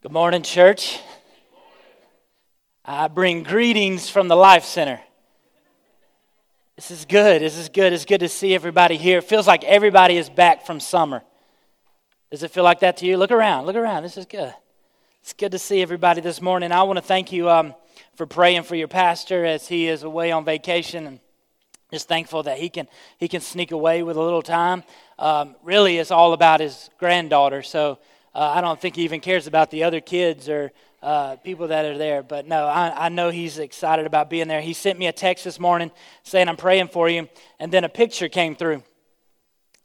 Good morning, church. I bring greetings from the Life Center. This is good. This is good. It's good to see everybody here. It feels like everybody is back from summer. Does it feel like that to you? Look around. Look around. This is good. It's good to see everybody this morning. I want to thank you um, for praying for your pastor as he is away on vacation and just thankful that he can he can sneak away with a little time. Um, really, it's all about his granddaughter. So uh, I don't think he even cares about the other kids or uh, people that are there. But no, I, I know he's excited about being there. He sent me a text this morning saying, I'm praying for you. And then a picture came through.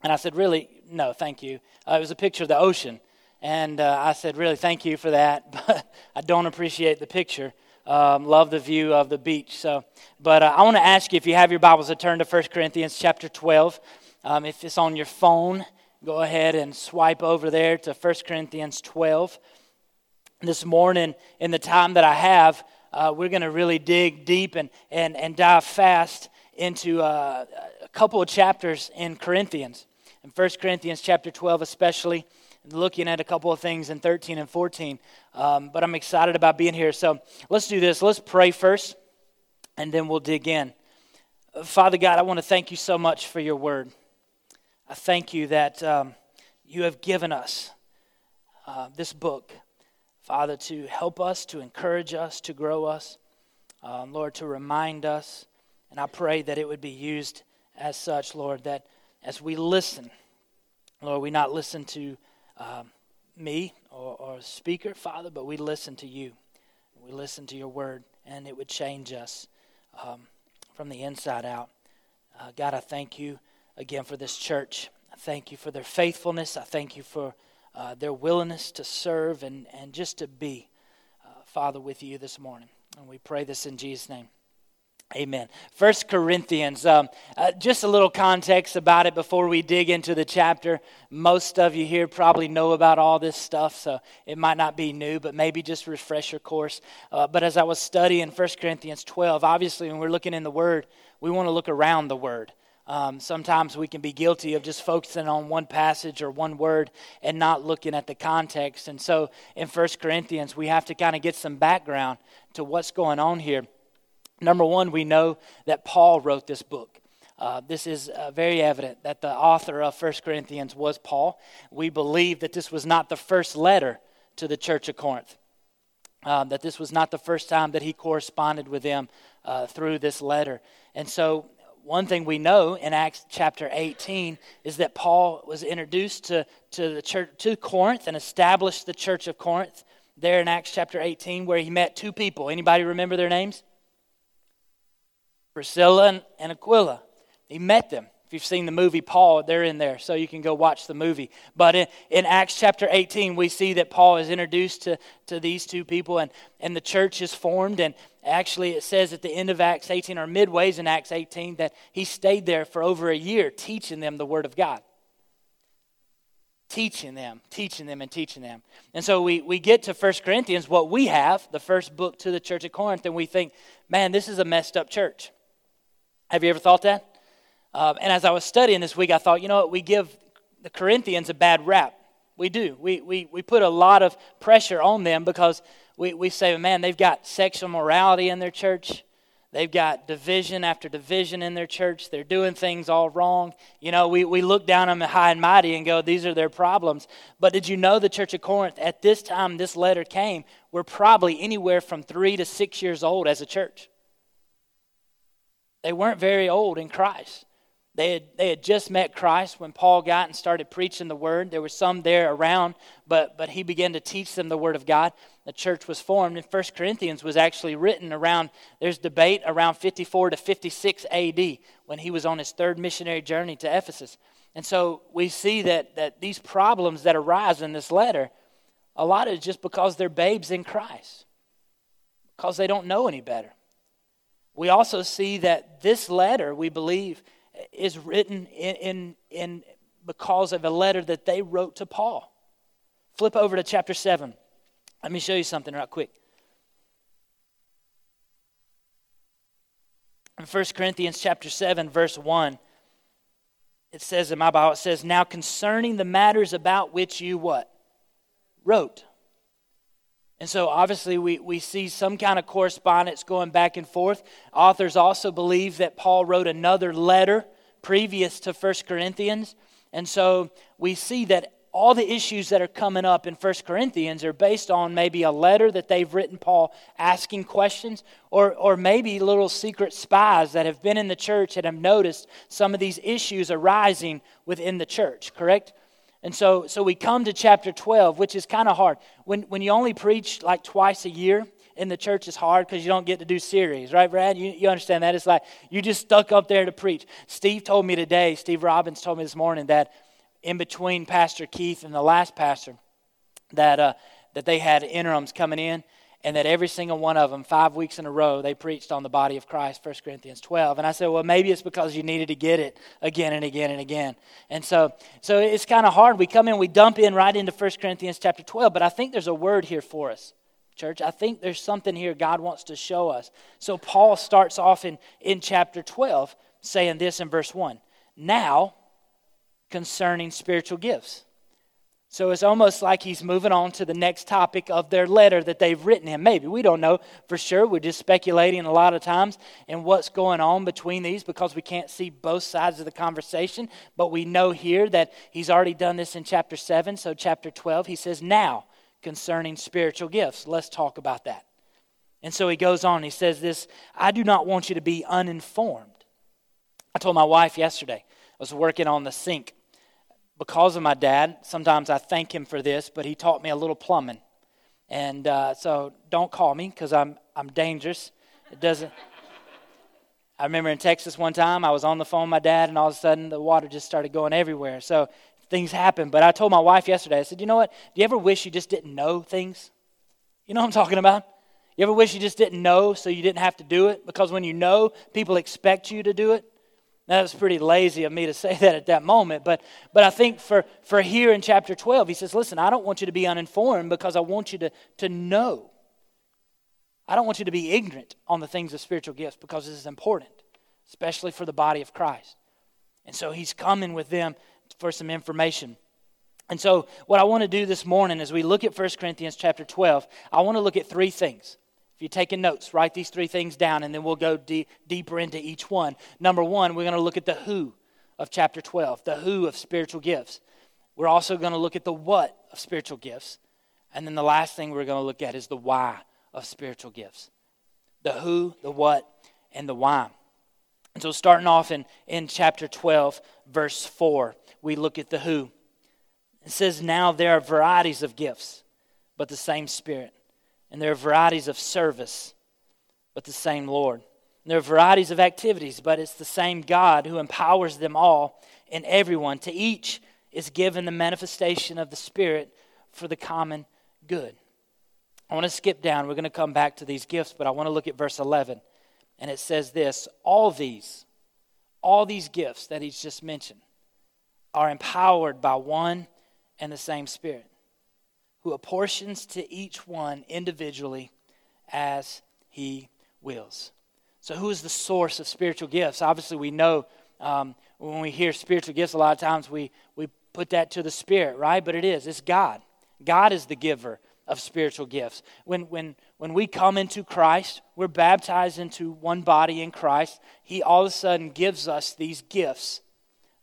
And I said, Really? No, thank you. Uh, it was a picture of the ocean. And uh, I said, Really, thank you for that. But I don't appreciate the picture. Um, love the view of the beach. So, but uh, I want to ask you if you have your Bibles to turn to 1 Corinthians chapter 12. Um, if it's on your phone, go ahead and swipe over there to 1 Corinthians 12. This morning, in the time that I have, uh, we're going to really dig deep and, and, and dive fast into uh, a couple of chapters in Corinthians. In 1 Corinthians chapter 12, especially, looking at a couple of things in 13 and 14. Um, but I'm excited about being here. So let's do this. Let's pray first, and then we'll dig in. Father God, I want to thank you so much for your word. I thank you that um, you have given us uh, this book, Father, to help us, to encourage us, to grow us, um, Lord, to remind us. And I pray that it would be used as such, Lord, that as we listen, Lord, we not listen to um, me or, or speaker, Father, but we listen to you. We listen to your word, and it would change us um, from the inside out. Uh, God, I thank you again for this church. I thank you for their faithfulness. I thank you for uh, their willingness to serve and, and just to be, uh, Father, with you this morning. And we pray this in Jesus' name. Amen. First Corinthians, um, uh, just a little context about it before we dig into the chapter. Most of you here probably know about all this stuff, so it might not be new, but maybe just refresh your course. Uh, but as I was studying First Corinthians 12, obviously when we're looking in the Word, we want to look around the Word. Um, sometimes we can be guilty of just focusing on one passage or one word and not looking at the context. And so in First Corinthians, we have to kind of get some background to what's going on here. Number one, we know that Paul wrote this book. Uh, this is uh, very evident that the author of First Corinthians was Paul. We believe that this was not the first letter to the church of Corinth, um, that this was not the first time that he corresponded with them uh, through this letter. And so one thing we know in Acts chapter 18 is that Paul was introduced to, to the church to Corinth and established the church of Corinth there in Acts chapter 18 where he met two people. Anybody remember their names? Priscilla and, and Aquila. He met them. You've seen the movie Paul, they're in there, so you can go watch the movie. But in, in Acts chapter 18, we see that Paul is introduced to, to these two people, and, and the church is formed. And actually, it says at the end of Acts 18, or midways in Acts 18, that he stayed there for over a year teaching them the Word of God teaching them, teaching them, and teaching them. And so we, we get to 1 Corinthians, what we have, the first book to the church of Corinth, and we think, man, this is a messed up church. Have you ever thought that? Um, and as I was studying this week, I thought, you know what? We give the Corinthians a bad rap. We do. We, we, we put a lot of pressure on them because we, we say, man, they've got sexual morality in their church. They've got division after division in their church. They're doing things all wrong. You know, we, we look down on them high and mighty and go, these are their problems. But did you know the church of Corinth, at this time this letter came, were probably anywhere from three to six years old as a church? They weren't very old in Christ. They had, they had just met Christ when Paul got and started preaching the word. There were some there around, but, but he began to teach them the word of God. The church was formed, and First Corinthians was actually written around, there's debate around 54 to 56 AD when he was on his third missionary journey to Ephesus. And so we see that, that these problems that arise in this letter, a lot is just because they're babes in Christ, because they don't know any better. We also see that this letter, we believe, is written in, in, in because of a letter that they wrote to Paul. Flip over to chapter 7. Let me show you something right quick. In 1 Corinthians chapter 7, verse 1, it says in my Bible, it says, Now concerning the matters about which you what? Wrote. And so, obviously, we, we see some kind of correspondence going back and forth. Authors also believe that Paul wrote another letter previous to 1 Corinthians. And so, we see that all the issues that are coming up in 1 Corinthians are based on maybe a letter that they've written Paul asking questions, or, or maybe little secret spies that have been in the church and have noticed some of these issues arising within the church, correct? And so, so we come to chapter 12, which is kind of hard. When, when you only preach like twice a year in the church, is hard because you don't get to do series, right, Brad? You, you understand that? It's like you just stuck up there to preach. Steve told me today, Steve Robbins told me this morning that in between Pastor Keith and the last pastor, that, uh, that they had interims coming in and that every single one of them, five weeks in a row, they preached on the body of Christ, 1 Corinthians 12. And I said, well, maybe it's because you needed to get it again and again and again. And so, so it's kind of hard. We come in, we dump in right into 1 Corinthians chapter 12, but I think there's a word here for us. Church, I think there's something here God wants to show us. So Paul starts off in, in chapter 12 saying this in verse 1 Now, concerning spiritual gifts. So it's almost like he's moving on to the next topic of their letter that they've written him. Maybe. We don't know for sure. We're just speculating a lot of times in what's going on between these because we can't see both sides of the conversation. But we know here that he's already done this in chapter 7. So, chapter 12, he says, Now concerning spiritual gifts. Let's talk about that. And so he goes on. He says this I do not want you to be uninformed. I told my wife yesterday, I was working on the sink because of my dad, sometimes I thank him for this, but he taught me a little plumbing. And uh, so don't call me because I'm, I'm dangerous. It doesn't. I remember in Texas one time, I was on the phone with my dad, and all of a sudden the water just started going everywhere. So things happen. But I told my wife yesterday, I said, you know what? Do you ever wish you just didn't know things? You know what I'm talking about? You ever wish you just didn't know so you didn't have to do it? Because when you know, people expect you to do it. That was pretty lazy of me to say that at that moment, but, but I think for, for here in chapter 12, he says, Listen, I don't want you to be uninformed because I want you to, to know. I don't want you to be ignorant on the things of spiritual gifts because this is important, especially for the body of Christ. And so he's coming with them for some information. And so what I want to do this morning as we look at 1 Corinthians chapter 12, I want to look at three things If you're taking notes, write these three things down, and then we'll go de- deeper into each one. Number one, we're going to look at the who of chapter 12, the who of spiritual gifts. We're also going to look at the what of spiritual gifts. And then the last thing we're going to look at is the why of spiritual gifts the who, the what, and the why. And so, starting off in, in chapter 12, verse 4, we look at the who. It says, Now there are varieties of gifts, but the same Spirit. And there are varieties of service, but the same Lord. And there are varieties of activities, but it's the same God who empowers them all and everyone. To each is given the manifestation of the Spirit for the common good. I want to skip down. We're going to come back to these gifts, but I want to look at verse 11. And it says this All these, all these gifts that he's just mentioned, are empowered by one and the same Spirit who apportions to each one individually as he wills. So, who is the source of spiritual gifts? Obviously, we know um, when we hear spiritual gifts, a lot of times we, we put that to the Spirit, right? But it is, it's God. God is the giver of spiritual gifts. When, when, when we come into Christ, we're baptized into one body in Christ. He all of a sudden gives us these gifts,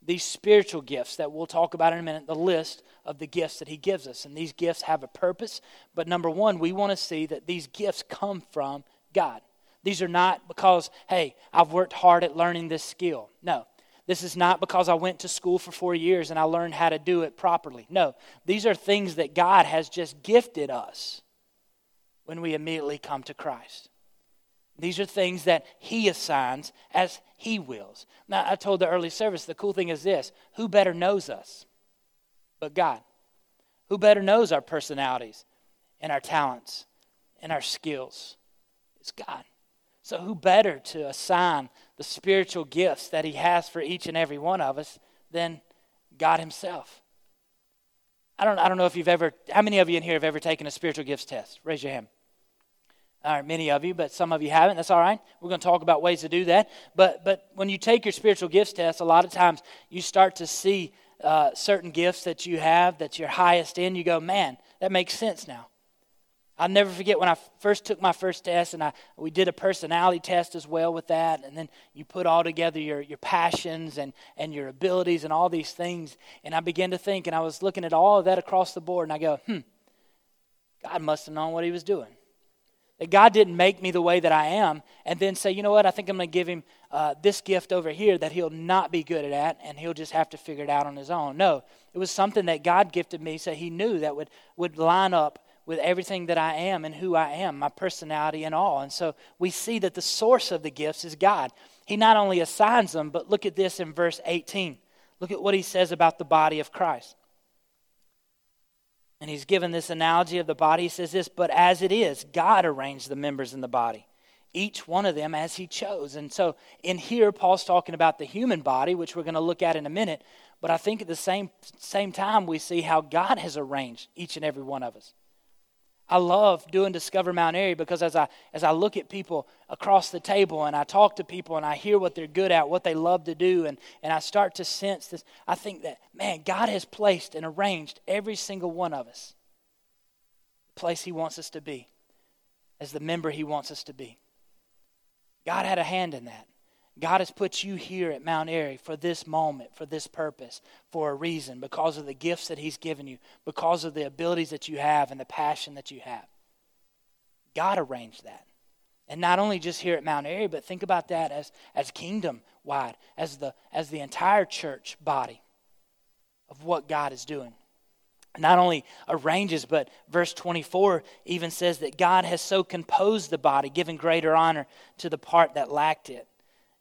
these spiritual gifts that we'll talk about in a minute, the list of the gifts that He gives us. And these gifts have a purpose. But number one, we want to see that these gifts come from God. These are not because, hey, I've worked hard at learning this skill. No. This is not because I went to school for four years and I learned how to do it properly. No. These are things that God has just gifted us when we immediately come to Christ. These are things that He assigns as He wills. Now, I told the early service the cool thing is this who better knows us? but God. Who better knows our personalities and our talents and our skills? It's God. So, who better to assign the spiritual gifts that He has for each and every one of us than God Himself? I don't, I don't know if you've ever, how many of you in here have ever taken a spiritual gifts test? Raise your hand. Right, many of you, but some of you haven't. That's all right. We're going to talk about ways to do that. But, but when you take your spiritual gifts test, a lot of times you start to see uh, certain gifts that you have that you're highest in, you go, man, that makes sense now. I'll never forget when I first took my first test, and I, we did a personality test as well with that. And then you put all together your, your passions and, and your abilities and all these things. And I began to think, and I was looking at all of that across the board, and I go, hmm, God must have known what he was doing. That God didn't make me the way that I am and then say, you know what, I think I'm going to give him uh, this gift over here that he'll not be good at and he'll just have to figure it out on his own. No, it was something that God gifted me so he knew that would, would line up with everything that I am and who I am, my personality and all. And so we see that the source of the gifts is God. He not only assigns them, but look at this in verse 18. Look at what he says about the body of Christ. And he's given this analogy of the body. He says this, but as it is, God arranged the members in the body, each one of them as he chose. And so in here, Paul's talking about the human body, which we're going to look at in a minute. But I think at the same, same time, we see how God has arranged each and every one of us. I love doing Discover Mount Airy because as I, as I look at people across the table and I talk to people and I hear what they're good at, what they love to do, and, and I start to sense this, I think that, man, God has placed and arranged every single one of us the place He wants us to be, as the member He wants us to be. God had a hand in that. God has put you here at Mount Airy for this moment, for this purpose, for a reason, because of the gifts that He's given you, because of the abilities that you have and the passion that you have. God arranged that. And not only just here at Mount Airy, but think about that as, as kingdom wide, as the, as the entire church body of what God is doing. Not only arranges, but verse 24 even says that God has so composed the body, giving greater honor to the part that lacked it.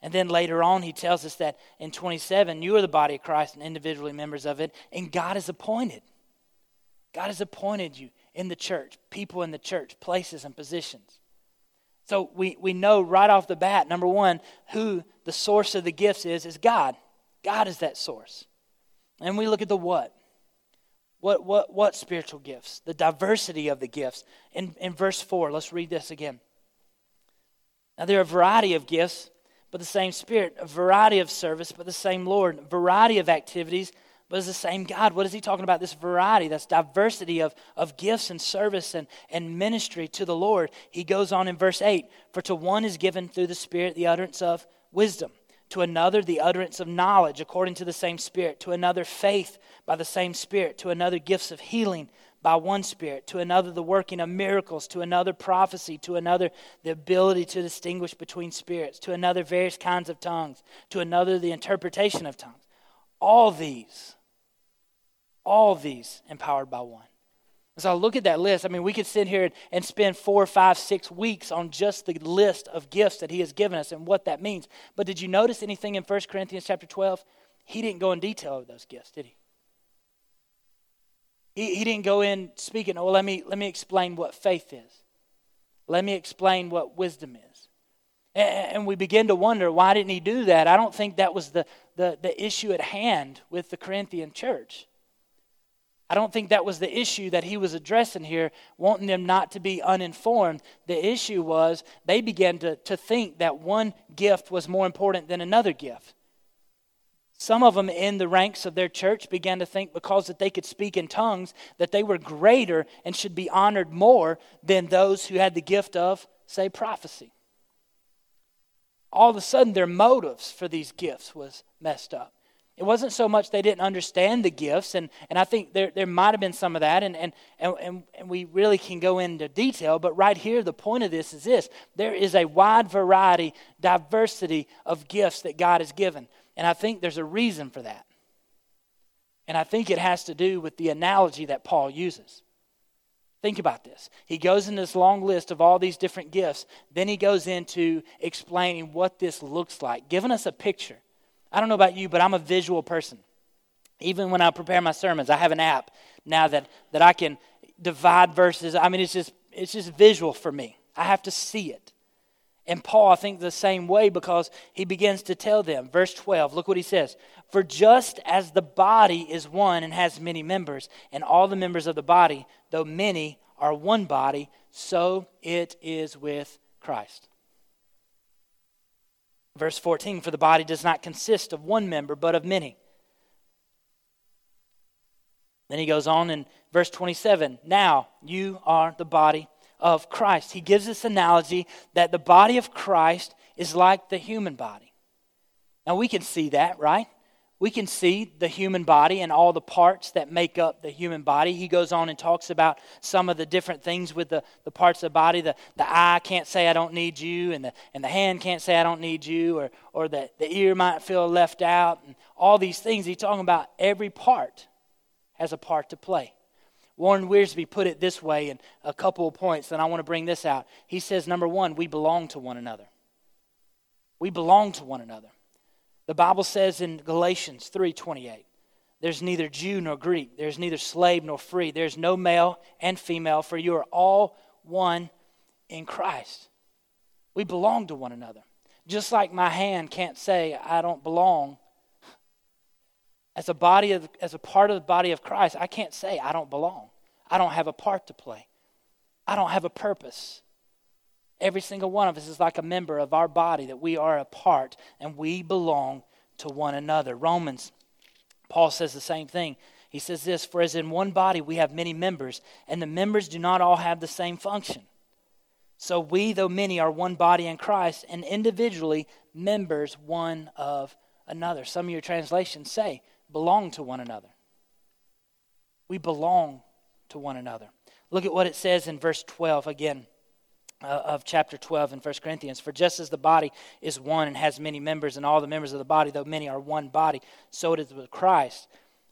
And then later on, he tells us that in 27, you are the body of Christ and individually members of it, and God has appointed. God has appointed you in the church, people in the church, places and positions. So we, we know right off the bat, number one, who the source of the gifts is, is God. God is that source. And we look at the what. What, what, what spiritual gifts? The diversity of the gifts. In, in verse 4, let's read this again. Now, there are a variety of gifts but the same Spirit, a variety of service, but the same Lord, a variety of activities, but it's the same God. What is he talking about? This variety, that's diversity of, of gifts and service and, and ministry to the Lord. He goes on in verse 8 For to one is given through the Spirit the utterance of wisdom, to another the utterance of knowledge according to the same Spirit, to another faith by the same Spirit, to another gifts of healing by one Spirit, to another the working of miracles, to another prophecy, to another the ability to distinguish between spirits, to another various kinds of tongues, to another the interpretation of tongues. All these, all these empowered by one. As I look at that list, I mean, we could sit here and spend four, five, six weeks on just the list of gifts that He has given us and what that means. But did you notice anything in 1 Corinthians chapter 12? He didn't go in detail of those gifts, did he? He, he didn't go in speaking, oh, let me, let me explain what faith is. Let me explain what wisdom is. And, and we begin to wonder, why didn't he do that? I don't think that was the, the, the issue at hand with the Corinthian church. I don't think that was the issue that he was addressing here, wanting them not to be uninformed. The issue was they began to, to think that one gift was more important than another gift. Some of them in the ranks of their church began to think because that they could speak in tongues that they were greater and should be honored more than those who had the gift of, say, prophecy. All of a sudden, their motives for these gifts was messed up. It wasn't so much they didn't understand the gifts, and, and I think there, there might have been some of that, and, and, and, and we really can go into detail, but right here, the point of this is this there is a wide variety, diversity of gifts that God has given. And I think there's a reason for that. And I think it has to do with the analogy that Paul uses. Think about this. He goes in this long list of all these different gifts. Then he goes into explaining what this looks like, giving us a picture. I don't know about you, but I'm a visual person. Even when I prepare my sermons, I have an app now that, that I can divide verses. I mean, it's just, it's just visual for me. I have to see it. And Paul, I think, the same way because he begins to tell them. Verse 12, look what he says. For just as the body is one and has many members, and all the members of the body, though many, are one body, so it is with Christ. Verse 14, for the body does not consist of one member, but of many. Then he goes on in verse 27 Now you are the body of Christ. He gives this analogy that the body of Christ is like the human body. Now we can see that, right? we can see the human body and all the parts that make up the human body. He goes on and talks about some of the different things with the, the parts of the body. The, the eye can't say, I don't need you, and the, and the hand can't say, I don't need you, or, or the, the ear might feel left out, and all these things. He's talking about every part has a part to play. Warren Wiersbe put it this way in a couple of points, and I want to bring this out. He says, number one, we belong to one another. We belong to one another. The Bible says in Galatians 3:28, there's neither Jew nor Greek, there's neither slave nor free, there's no male and female, for you are all one in Christ. We belong to one another. Just like my hand can't say I don't belong as a body of as a part of the body of Christ, I can't say I don't belong. I don't have a part to play. I don't have a purpose. Every single one of us is like a member of our body, that we are a part and we belong to one another. Romans, Paul says the same thing. He says this For as in one body we have many members, and the members do not all have the same function. So we, though many, are one body in Christ, and individually members one of another. Some of your translations say, belong to one another. We belong to one another. Look at what it says in verse 12 again uh, of chapter 12 in 1 Corinthians. For just as the body is one and has many members, and all the members of the body, though many, are one body, so it is with Christ.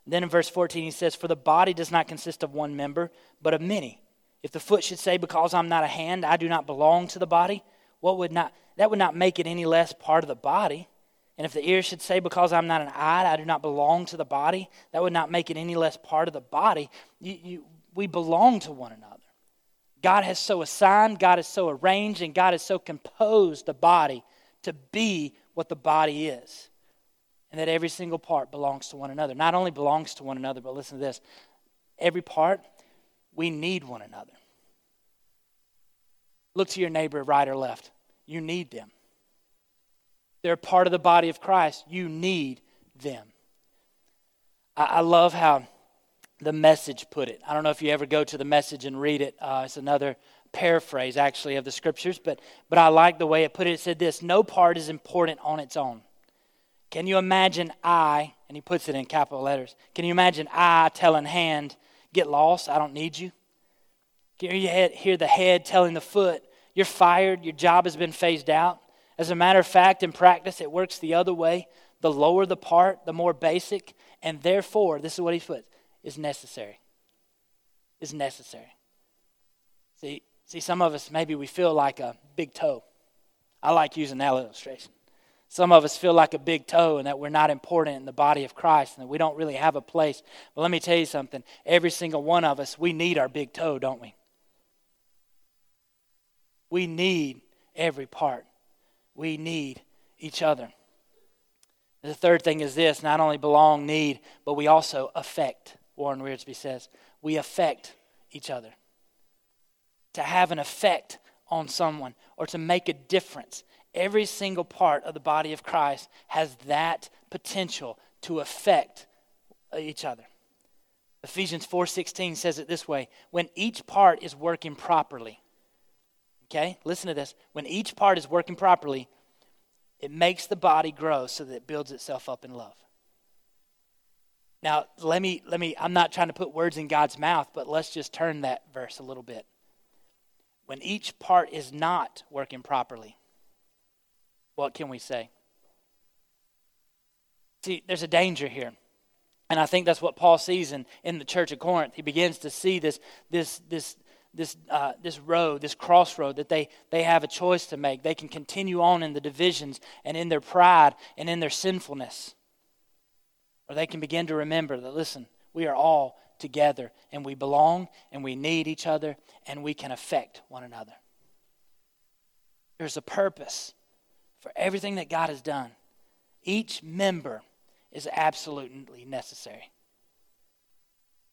then in verse 14, he says, For the body does not consist of one member, but of many. If the foot should say, Because I'm not a hand, I do not belong to the body, what would not that would not make it any less part of the body. And if the ear should say, Because I'm not an eye, I do not belong to the body, that would not make it any less part of the body. You, you, we belong to one another. God has so assigned, God has so arranged, and God has so composed the body to be what the body is. And that every single part belongs to one another. Not only belongs to one another, but listen to this every part, we need one another. Look to your neighbor, right or left. You need them. They're part of the body of Christ. You need them. I, I love how the message put it. I don't know if you ever go to the message and read it. Uh, it's another paraphrase, actually, of the scriptures, but, but I like the way it put it. It said this No part is important on its own. Can you imagine I, and he puts it in capital letters, can you imagine I telling hand, get lost, I don't need you? Can you hear the head telling the foot, you're fired, your job has been phased out? As a matter of fact, in practice, it works the other way. The lower the part, the more basic, and therefore, this is what he puts is necessary. Is necessary. See, see, some of us maybe we feel like a big toe. I like using that illustration. Some of us feel like a big toe and that we're not important in the body of Christ and that we don't really have a place. But let me tell you something. Every single one of us, we need our big toe, don't we? We need every part. We need each other. The third thing is this not only belong, need, but we also affect. Warren Wiersbe says, we affect each other. To have an effect on someone or to make a difference. Every single part of the body of Christ has that potential to affect uh, each other. Ephesians 4:16 says it this way, when each part is working properly. Okay? Listen to this. When each part is working properly, it makes the body grow so that it builds itself up in love. Now, let me, let me, I'm not trying to put words in God's mouth, but let's just turn that verse a little bit. When each part is not working properly, what can we say? See, there's a danger here. And I think that's what Paul sees in, in the church of Corinth. He begins to see this, this, this, this, uh, this road, this crossroad that they, they have a choice to make. They can continue on in the divisions and in their pride and in their sinfulness. Or they can begin to remember that, listen, we are all together and we belong and we need each other and we can affect one another. There's a purpose for everything that God has done. Each member is absolutely necessary.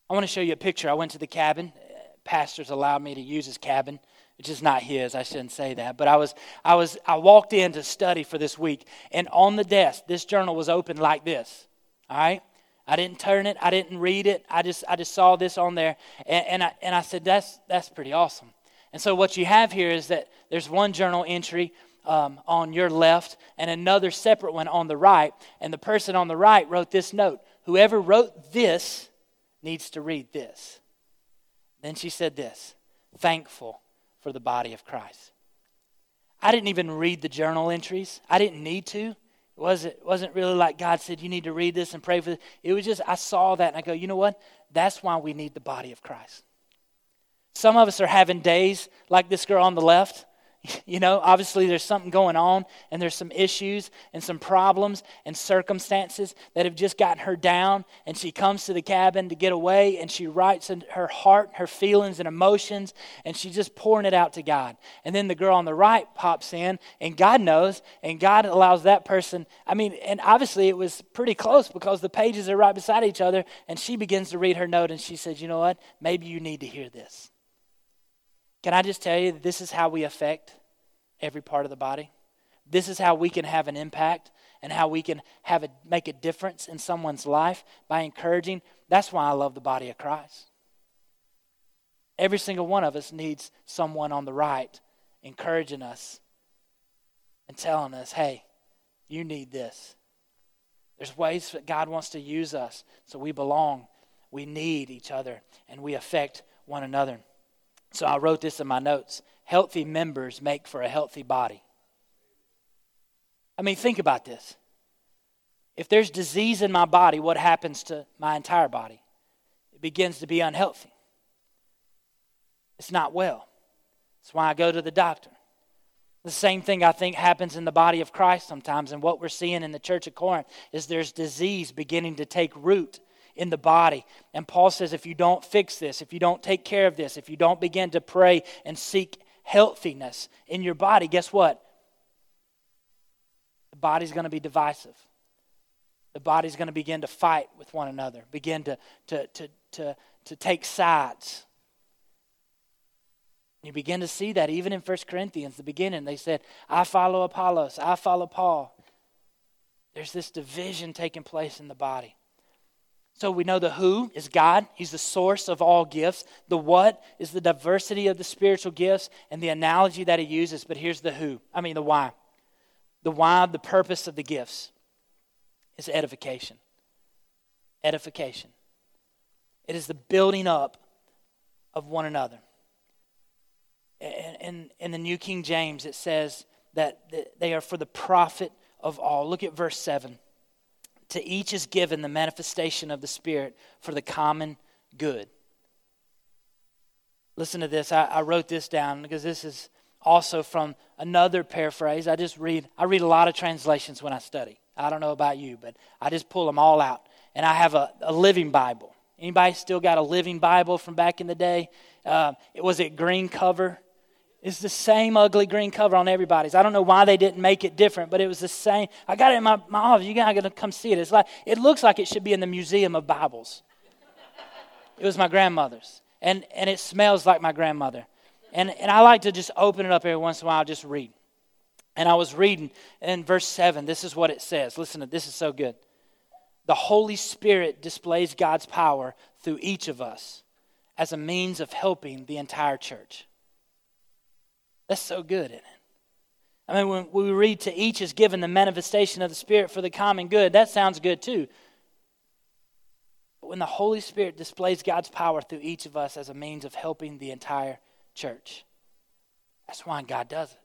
I want to show you a picture. I went to the cabin. Uh, pastors allowed me to use his cabin, which is not his. I shouldn't say that. But I was, I was, I walked in to study for this week, and on the desk, this journal was open like this. All right? I didn't turn it. I didn't read it. I just I just saw this on there, and, and I and I said that's that's pretty awesome. And so, what you have here is that there's one journal entry um, on your left and another separate one on the right. And the person on the right wrote this note Whoever wrote this needs to read this. Then she said this thankful for the body of Christ. I didn't even read the journal entries, I didn't need to. It wasn't, it wasn't really like God said, you need to read this and pray for this. It was just, I saw that and I go, you know what? That's why we need the body of Christ. Some of us are having days like this girl on the left You know, obviously there's something going on and there's some issues and some problems and circumstances that have just gotten her down. And she comes to the cabin to get away and she writes in her heart, her feelings and emotions, and she's just pouring it out to God. And then the girl on the right pops in and God knows and God allows that person. I mean, and obviously it was pretty close because the pages are right beside each other. And she begins to read her note and she says, You know what? Maybe you need to hear this. Can I just tell you that this is how we affect every part of the body? This is how we can have an impact and how we can have a, make a difference in someone's life by encouraging. That's why I love the body of Christ. Every single one of us needs someone on the right encouraging us and telling us, hey, you need this. There's ways that God wants to use us so we belong, we need each other, and we affect one another. So I wrote this in my notes healthy members make for a healthy body. I mean, think about this. If there's disease in my body, what happens to my entire body? It begins to be unhealthy. It's not well. That's why I go to the doctor. The same thing I think happens in the body of Christ sometimes. And what we're seeing in the church of Corinth is there's disease beginning to take root in the body. And Paul says if you don't fix this, if you don't take care of this, if you don't begin to pray and seek healthiness in your body, guess what? The body's going to be divisive. The body's going to begin to fight with one another, begin to, to, to, to, to take sides. You begin to see that even in 1 Corinthians, the beginning, they said, I follow Apollos, I follow Paul. There's this division taking place in the body. So we know the who is God. He's the source of all gifts. The what is the diversity of the spiritual gifts and the analogy that he uses. But here's the who. I mean, the why. The why, the purpose of the gifts is edification. Edification. It is the building up of one another. In, in the New King James, it says that they are for the profit of all. Look at verse 7. To each is given the manifestation of the Spirit for the common good. Listen to this. I, I wrote this down because this is also from another paraphrase. I just read, I read a lot of translations when I study. I don't know about you, but I just pull them all out. And I have a, a living Bible. Anybody still got a living Bible from back in the day? Uh, it was it green cover. It's the same ugly green cover on everybody's. I don't know why they didn't make it different, but it was the same. I got it in my, my office. You guys got to come see it. It's like it looks like it should be in the Museum of Bibles. It was my grandmother's. And and it smells like my grandmother. And and I like to just open it up every once in a while, just read. And I was reading in verse 7, this is what it says. Listen to this is so good. The Holy Spirit displays God's power through each of us as a means of helping the entire church. That's so good, isn't it? I mean, when we read to each is given the manifestation of the Spirit for the common good, that sounds good too. But when the Holy Spirit displays God's power through each of us as a means of helping the entire church, that's why God does it.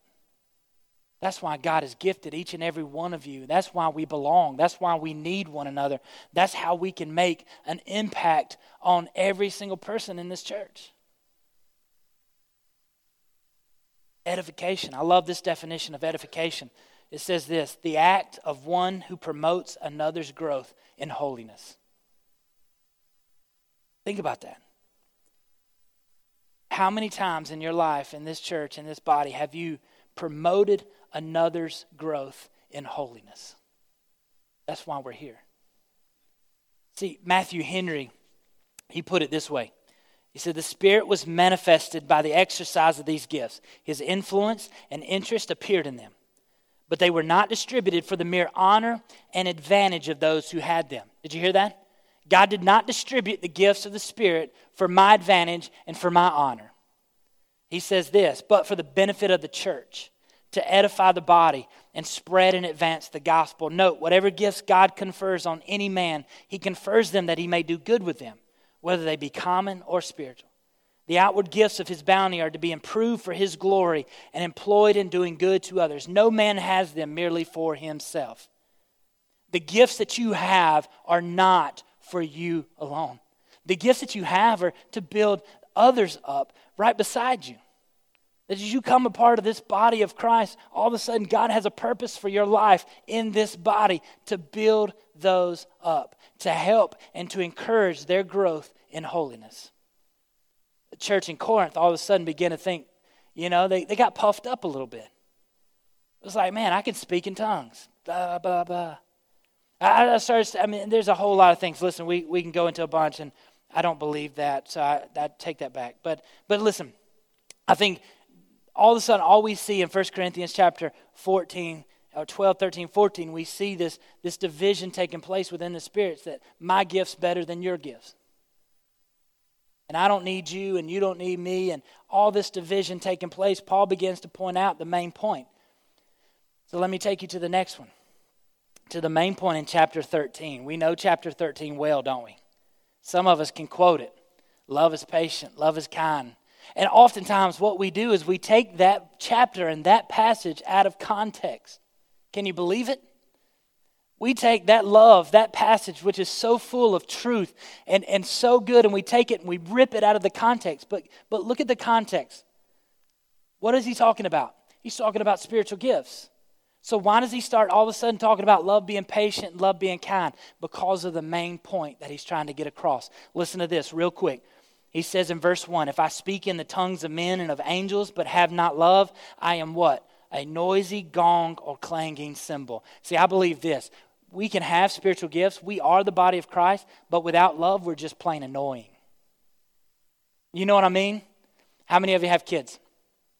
That's why God has gifted each and every one of you. That's why we belong. That's why we need one another. That's how we can make an impact on every single person in this church. Edification. I love this definition of edification. It says this the act of one who promotes another's growth in holiness. Think about that. How many times in your life, in this church, in this body, have you promoted another's growth in holiness? That's why we're here. See, Matthew Henry, he put it this way he said, The Spirit was manifested by the exercise of these gifts. His influence and interest appeared in them, but they were not distributed for the mere honor and advantage of those who had them. Did you hear that? God did not distribute the gifts of the Spirit for my advantage and for my honor. He says this, but for the benefit of the church, to edify the body and spread and advance the gospel. Note, whatever gifts God confers on any man, he confers them that he may do good with them, whether they be common or spiritual. The outward gifts of his bounty are to be improved for his glory and employed in doing good to others. No man has them merely for himself. The gifts that you have are not for you alone. The gifts that you have are to build others up right beside you. That as you come a part of this body of Christ, all of a sudden God has a purpose for your life in this body to build those up, to help and to encourage their growth in holiness. The church in Corinth all of a sudden began to think, you know, they, they got puffed up a little bit. It was like, man, I can speak in tongues. Blah, blah, blah. I, I started, I mean, there's a whole lot of things. Listen, we, we can go into a bunch, and I don't believe that, so I, I take that back. But, but listen, I think all of a sudden, all we see in 1 Corinthians chapter 14, or 12, 13, 14, we see this, this division taking place within the spirits that my gift's better than your gifts. And I don't need you, and you don't need me, and all this division taking place. Paul begins to point out the main point. So let me take you to the next one, to the main point in chapter 13. We know chapter 13 well, don't we? Some of us can quote it. Love is patient, love is kind, and oftentimes, what we do is we take that chapter and that passage out of context. Can you believe it? We take that love, that passage, which is so full of truth and, and so good, and we take it and we rip it out of the context. But, but look at the context. What is he talking about? He's talking about spiritual gifts. So, why does he start all of a sudden talking about love being patient love being kind? Because of the main point that he's trying to get across. Listen to this real quick. He says in verse 1 If I speak in the tongues of men and of angels, but have not love, I am what? A noisy gong or clanging cymbal. See, I believe this. We can have spiritual gifts. We are the body of Christ, but without love, we're just plain annoying. You know what I mean? How many of you have kids?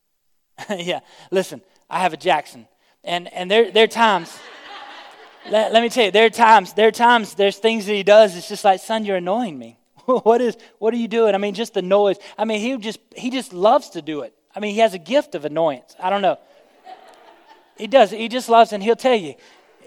yeah, listen, I have a Jackson. And, and there, there are times, let, let me tell you, there are times, there are times, there's things that he does, it's just like, son, you're annoying me. what is what are you doing? I mean, just the noise. I mean, he just he just loves to do it. I mean, he has a gift of annoyance. I don't know. He does. He just loves, and he'll tell you.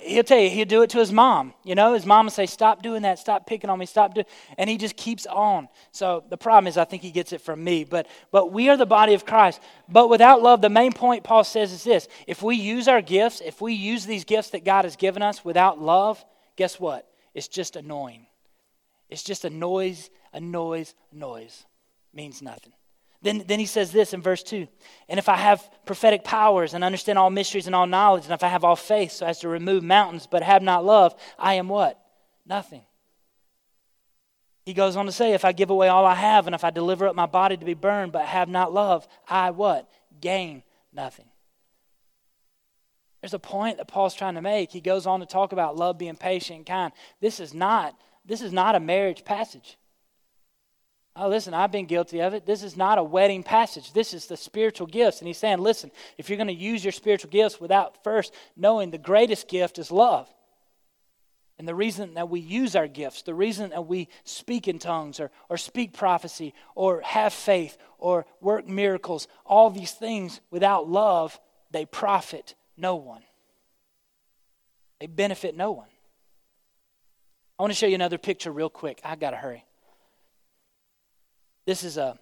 He'll tell you. He'll do it to his mom. You know, his mom will say, "Stop doing that. Stop picking on me. Stop doing." And he just keeps on. So the problem is, I think he gets it from me. But but we are the body of Christ. But without love, the main point Paul says is this: If we use our gifts, if we use these gifts that God has given us without love, guess what? It's just annoying. It's just a noise, a noise, a noise. Means nothing. Then, then he says this in verse 2 And if I have prophetic powers and understand all mysteries and all knowledge, and if I have all faith so as to remove mountains but have not love, I am what? Nothing. He goes on to say, If I give away all I have, and if I deliver up my body to be burned but have not love, I what? Gain nothing. There's a point that Paul's trying to make. He goes on to talk about love being patient and kind. This is not this is not a marriage passage. Oh, listen, I've been guilty of it. This is not a wedding passage. This is the spiritual gifts. And he's saying, listen, if you're going to use your spiritual gifts without first knowing the greatest gift is love. And the reason that we use our gifts, the reason that we speak in tongues or, or speak prophecy or have faith or work miracles, all these things without love, they profit no one. They benefit no one. I want to show you another picture real quick. I got to hurry. This is a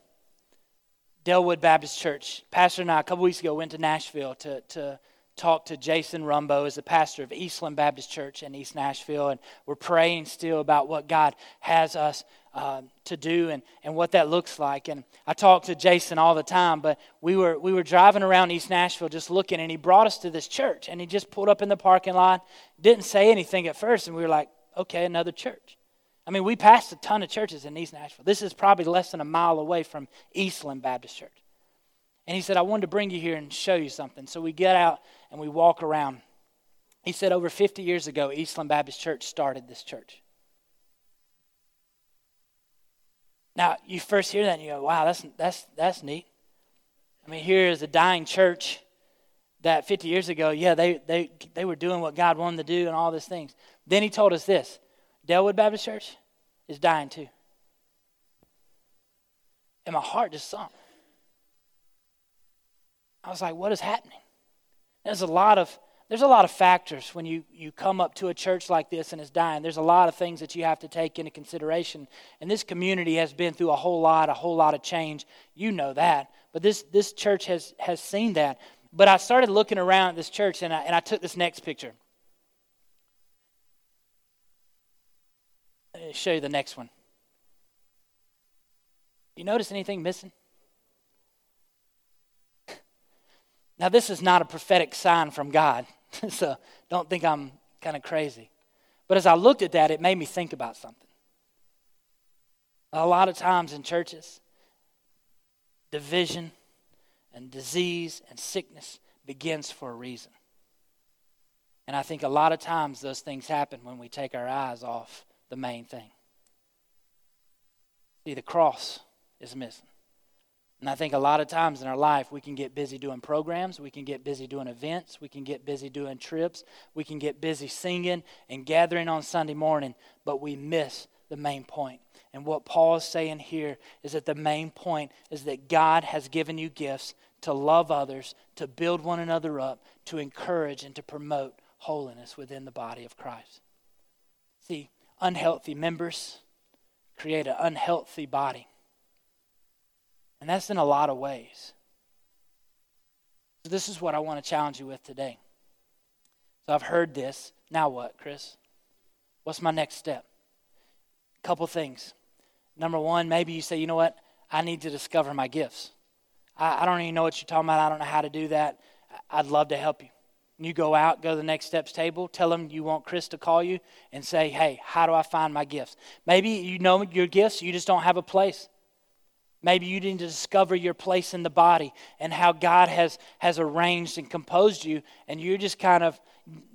Delwood Baptist Church. Pastor and I, a couple weeks ago, went to Nashville to, to talk to Jason Rumbo as the pastor of Eastland Baptist Church in East Nashville. And we're praying still about what God has us uh, to do and, and what that looks like. And I talk to Jason all the time, but we were, we were driving around East Nashville just looking, and he brought us to this church. And he just pulled up in the parking lot, didn't say anything at first, and we were like, okay, another church. I mean, we passed a ton of churches in East Nashville. This is probably less than a mile away from Eastland Baptist Church. And he said, I wanted to bring you here and show you something. So we get out and we walk around. He said, over 50 years ago, Eastland Baptist Church started this church. Now, you first hear that and you go, wow, that's, that's, that's neat. I mean, here is a dying church that 50 years ago, yeah, they, they, they were doing what God wanted to do and all these things. Then he told us this Delwood Baptist Church is dying too. And my heart just sunk. I was like, what is happening? There's a lot of there's a lot of factors when you, you come up to a church like this and it's dying. There's a lot of things that you have to take into consideration. And this community has been through a whole lot, a whole lot of change. You know that. But this, this church has, has seen that. But I started looking around at this church and I, and I took this next picture. Let me show you the next one. You notice anything missing? Now, this is not a prophetic sign from God, so don't think I'm kind of crazy. But as I looked at that, it made me think about something. A lot of times in churches, division and disease and sickness begins for a reason. And I think a lot of times those things happen when we take our eyes off the main thing. See, the cross is missing. And I think a lot of times in our life, we can get busy doing programs, we can get busy doing events, we can get busy doing trips, we can get busy singing and gathering on Sunday morning, but we miss the main point. And what Paul is saying here is that the main point is that God has given you gifts to love others, to build one another up, to encourage and to promote holiness within the body of Christ. See, unhealthy members create an unhealthy body. And that's in a lot of ways. So, this is what I want to challenge you with today. So, I've heard this. Now what, Chris? What's my next step? A couple things. Number one, maybe you say, you know what? I need to discover my gifts. I, I don't even know what you're talking about. I don't know how to do that. I'd love to help you. You go out, go to the next steps table, tell them you want Chris to call you and say, hey, how do I find my gifts? Maybe you know your gifts, you just don't have a place. Maybe you need to discover your place in the body and how God has, has arranged and composed you, and you're just kind of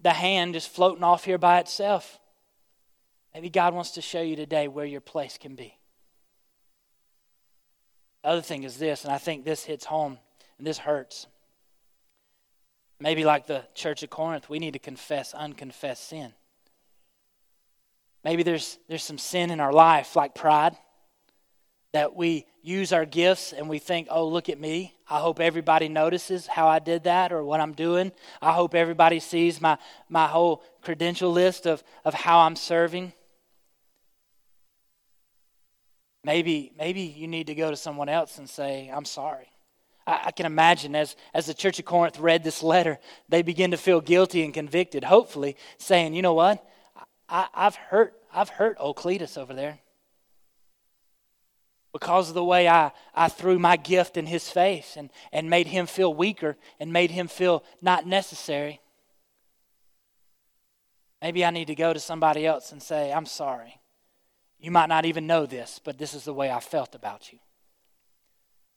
the hand just floating off here by itself. Maybe God wants to show you today where your place can be. The other thing is this, and I think this hits home, and this hurts. Maybe like the church of Corinth, we need to confess unconfessed sin. Maybe there's, there's some sin in our life, like pride that we use our gifts and we think, oh, look at me. I hope everybody notices how I did that or what I'm doing. I hope everybody sees my, my whole credential list of, of how I'm serving. Maybe, maybe you need to go to someone else and say, I'm sorry. I, I can imagine as, as the Church of Corinth read this letter, they begin to feel guilty and convicted, hopefully, saying, you know what? I, I've hurt, I've hurt old Cletus over there because of the way I, I threw my gift in his face and, and made him feel weaker and made him feel not necessary. Maybe I need to go to somebody else and say, I'm sorry. You might not even know this, but this is the way I felt about you.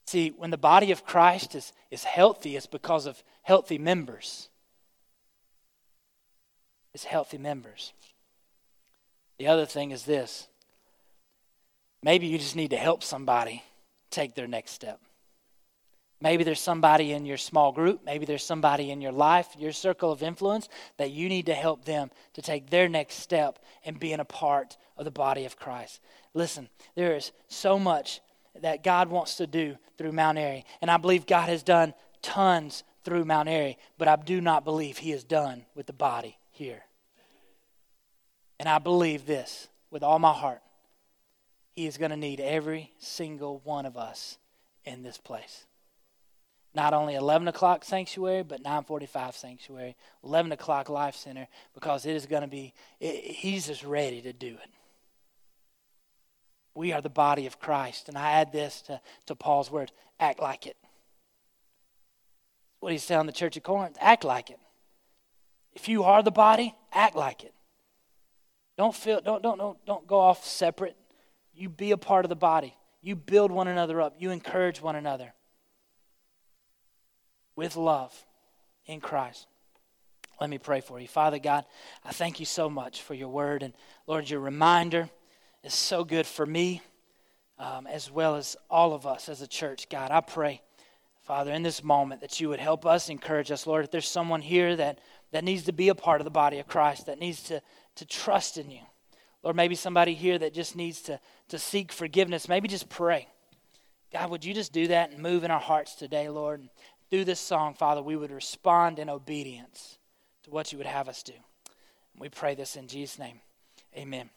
See, when the body of Christ is, is healthy, it's because of healthy members. It's healthy members. The other thing is this Maybe you just need to help somebody take their next step. Maybe there's somebody in your small group, maybe there's somebody in your life, your circle of influence, that you need to help them to take their next step and being a part of the body of Christ. Listen, there is so much that God wants to do through Mount Airy, and I believe God has done tons through Mount Airy, but I do not believe He is done with the body here. And I believe this with all my heart he is going to need every single one of us in this place. Not only 11 o'clock sanctuary, but 945 sanctuary, 11 o'clock life center, because it is going to be, it, he's just ready to do it. We are the body of Christ. And I add this to, to Paul's word act like it. What he's telling the church of Corinth act like it. If you are the body, act like it. Don't feel don't don't don't, don't go off separate. You be a part of the body. You build one another up. You encourage one another with love in Christ. Let me pray for you. Father God, I thank you so much for your word. And Lord, your reminder is so good for me um, as well as all of us as a church. God, I pray, Father, in this moment that you would help us, encourage us. Lord, if there's someone here that, that needs to be a part of the body of Christ, that needs to, to trust in you, or maybe somebody here that just needs to, to seek forgiveness, maybe just pray. God, would you just do that and move in our hearts today, Lord? Through this song, Father, we would respond in obedience to what you would have us do. We pray this in Jesus' name. Amen.